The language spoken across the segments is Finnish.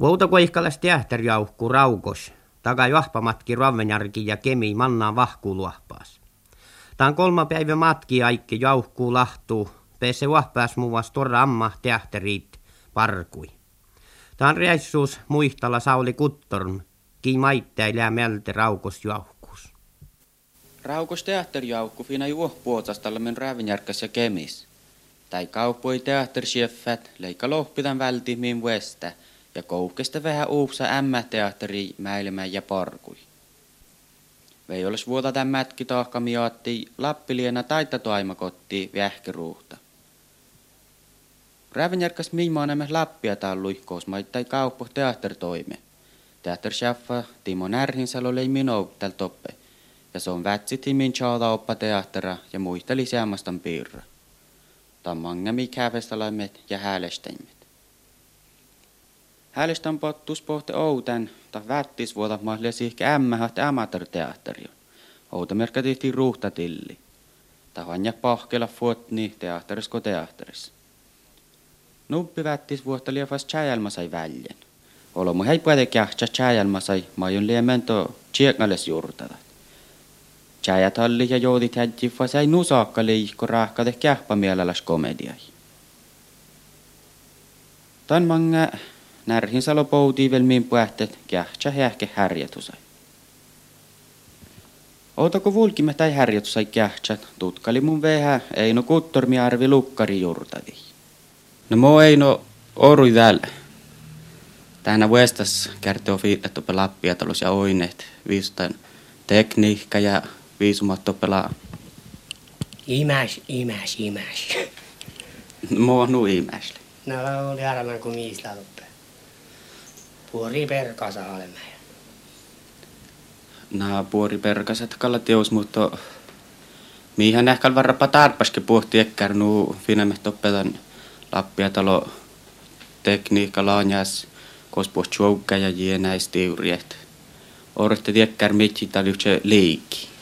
Voutakoihkalas teahterjauhku raukos, taga johpamatki Ravenjärki ja Kemi mannaan vahkuuluahpaas. Tän kolma päivä matki aikki jauhkuu lahtuu, pese vahpaas muuvas torra amma teahteriit parkui. Tän reissuus muistalla Sauli Kuttorn, ki maitteilää melte raukos jauhkuus. Raukos teatterjaukku fina juohpuotsastalla men Ravenjärkäs ja Kemis. Tai kauppoi teattersieffät, leikka lohpitan välti min vestä – ja koukesta vähän uupsa ämmäteatteri mäilemään ja parkui. Vei olis vuota tämän mätki tahka miotti lappiliena taita toimakotti vähkeruuhta. Rävenjärkäs nämä lappia tallui, kosmaittai kauppo teattertoime. Teatterschaffa Timo Närhinsalo lei minou täl toppe, ja se on vätsi Timin chaada oppa teattera ja muisteli seammastan piirra. Tammange mikävestalaimet ja häälesteimet. Häälestän pottus pohte outen, ta vättis vuota mahdollisesti sihke ämmähät amatorteatterion. Outa merkka tehtiin ruuhtatilli. Ta vanja pahkela fuotni teatterisko teatteris. Nuppi vättis vuotta liefas tjäjälmä sai väljen. Olomu hei puhuta kähtsä tjäjälmä sai majun liemento tsieknales juurtada. Tjäjätalli ja joudit hädjiffa sai nusaakka liikko rahkade kähpämielelläs komediai. Tän manga närhin salo poutii vel min puhtet kähtsä hähke härjätusai. Ootako vulkimme tai härjätusai kähtsät, tutkali mun vehä, ei no kuttormi arvi lukkari jurtavi. No mo ei no orui täällä. Tänä vuestas kertoo fiitettu lappia talous ja oineet, viistan tekniikka ja viisumat pelaa. Imäs, imäs, imäs. Mo nu imäs. No oli arvan kuin miistä luppe. Puori perkasa olemme. Na puori perkaset kalla teos, mutta mihän ehkä varrapa tarpaske puhti ekkär nu finemme toppetan lappia talo tekniikka laanjas kospuus tjoukka ja jienäis teuriet. Orte tiekkär mitsi tali yhtse.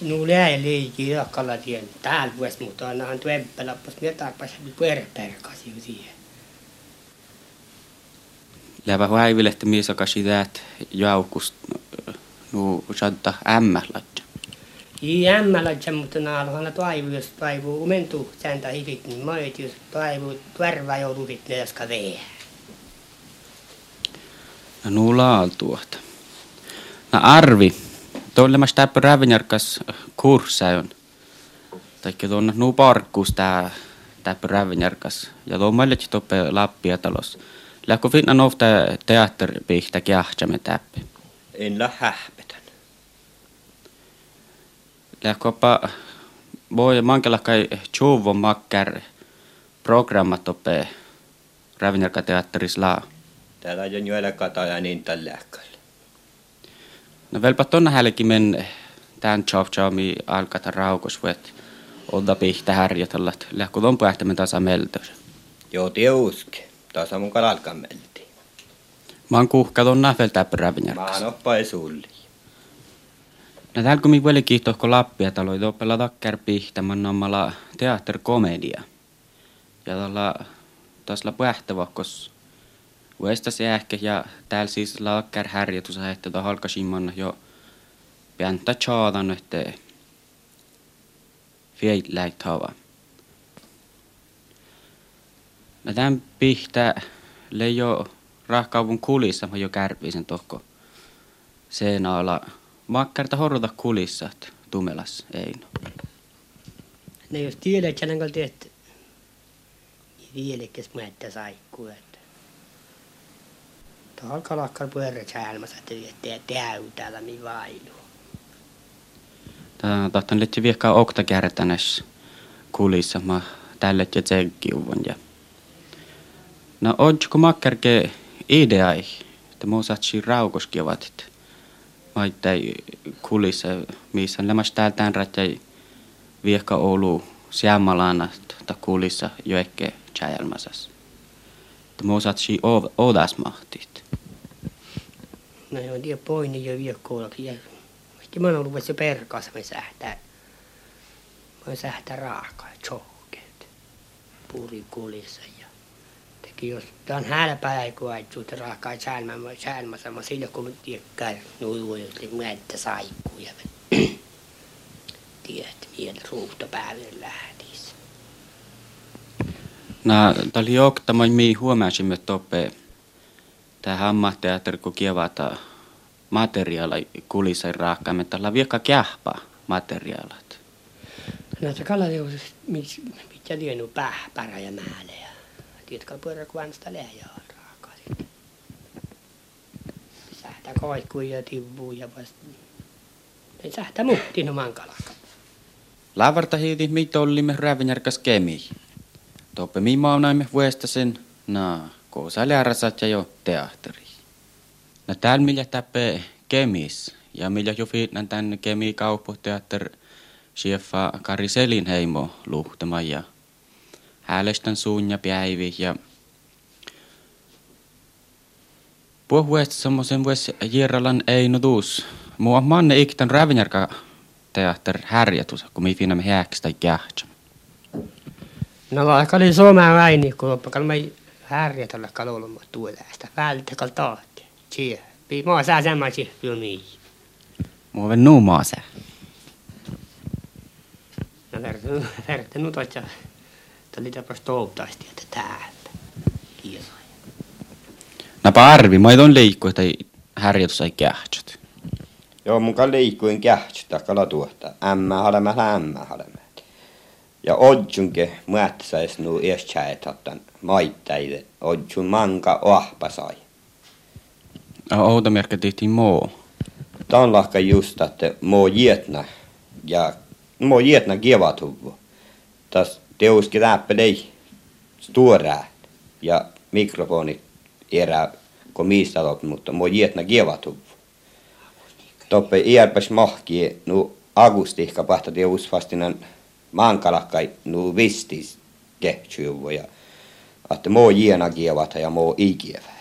Nu lää liikki jakkalla tien täällä vuosi, mutta annahan tuempä lappas mitä tarpas puori perkasi siihen. Lävä häivilehti miesakasi täät jaukust nu sadda ämmälatja. I ämmälatja, mutta naalhan toivu, jos toivu umentu sääntä hivit, niin moit, jos toivu tuärvä jouduvit leeska vee. No nu laal tuota. No arvi, tuolle mä stäppä rävenjärkas kurssa on. Taikka tuonne nu parkkuus tää täppä rävenjärkas. Ja tuon meille toppe Lappia talos. Lähkö finna nofta teatteripihtä kiahtsamme täppi. En la hähpetän. Lähköpä voi mankella kai tjuvon makkär programmat toppe rävenjärka teatteris laa. Täällä on jo eläkata ja niin tällä lääkällä. No velpä tonna hälki men tän chop chomi alkata raukos vet odda pihtä härjätällat. Lähkö ton pähtämän tasa meltös. Joo, tie uske. Tasa mun kalalkan melti. Mä oon kuhka ton näfel Mä oon oppa sulli. No täällä kun mi vielä kiihtohko Lappia taloi toppella takkär pihtä, man ommalla teatterkomedia. Ja tällä tasla pähtävahkos Vuestas ehkä ja täällä siis lakkär härjätus että to halkasimman jo pientä chaadan että fieit läit No tämän pihtä leijo rahkaavun kulissa mä jo kärpisen tohko seenaala makkarta horrota kulissa tumelas ei no. Ne jos tiedät, että hän teet, niin vieläkäs mä että saikkuu, että Tuohon kalakkar puherra säälmässä, että täytäällä mi vailu. Tää tahtan letsi viekkaa okta kärtänes kulissa mä tälle ja tsekkiuvon ja No odjko makkarke ideai, että muu saatsi raukoskivatit. Maittai kulissa, missä on lämmäs täältään rätjäi viekka Oulu siammalana ta kulissa jo ehkä tjäjälmäsäs. Että muu saatsi odas mahtit. No joo, tiedä poini jo viekkoolakin. Ja sitten mä oon ollut se perkaas, me sähtää. Mä sähtää raakaa, chokeet. Puri kulissa Ski jos tämän hälpää ei koettu, että rahkaa säälmä, säälmä sama sillä kun tiekkää nuiluja, myöttä saikkuja. Tiedät, vielä ruuhtopäivän lähtis. Na, tali joktama mi huomasimme toppe tää hammahteatteri kun kievata materiaala kulissa raakkaa, että tällä viekka kähpä materiaalat. Näitä kalateus, mitä lienu pähpärä ja määle pyörä kuvansta lehjää raakaa sitten. Sähtä koikkuja ja tivuu ja vasta. Ei sähtä muhtiin oman kalakka. Laavarta hiiti mitä ollimme rävenjärkäs kemi. Toppe mi maunaimme vuesta sen, na, koosa läärasat ja jo teatteri. Na täällä millä täppe kemis ja millä jo fiitnan tän kemi kaupputeatter chefa Kari Selinheimo luhtama ja häälestän suun ja päivi ja Puhuesta semmoisen vuosi Jirralan Eino Tuus. Mua manne iktan rävenjärkä teatter härjätus, kun mi finna me häkstä jähtsä. No vaikka oli Suomen väini, kun loppakal me härjätällä kalolumma tuolästä. Vältä kal tahti. Chia. Pii maa sää semmoisi filmiin. Mua ven nuumaa se. No verta, verta nu toitsa. Tuli tapas toutaasti, että täältä. Kiitos. Napa arvi, mä on liikkuu, että härjätus ei kähtsät. Joo, mun kan liikkuin kähtsytä kala tuota. Ämmä halemme, ämmä halemme. Ja odjunke muätsäis nu eestsäet ottan maittaide. Odjun manka ohpa sai. Outa merkka tehtiin moo. Tämä on lahka just, että mo jietna ja mo jietna kievatuvvu. Tas teuski läppelei stora ja mikrofoni erä kun mistä lop, mutta mo jietna kievatuvvu. Toppe iärpäs mahki nu agustihka pahta teus vastinan maankalakkai nu vistis kehtsyuvvu ja että mo jiena kievata ja mo ikievä.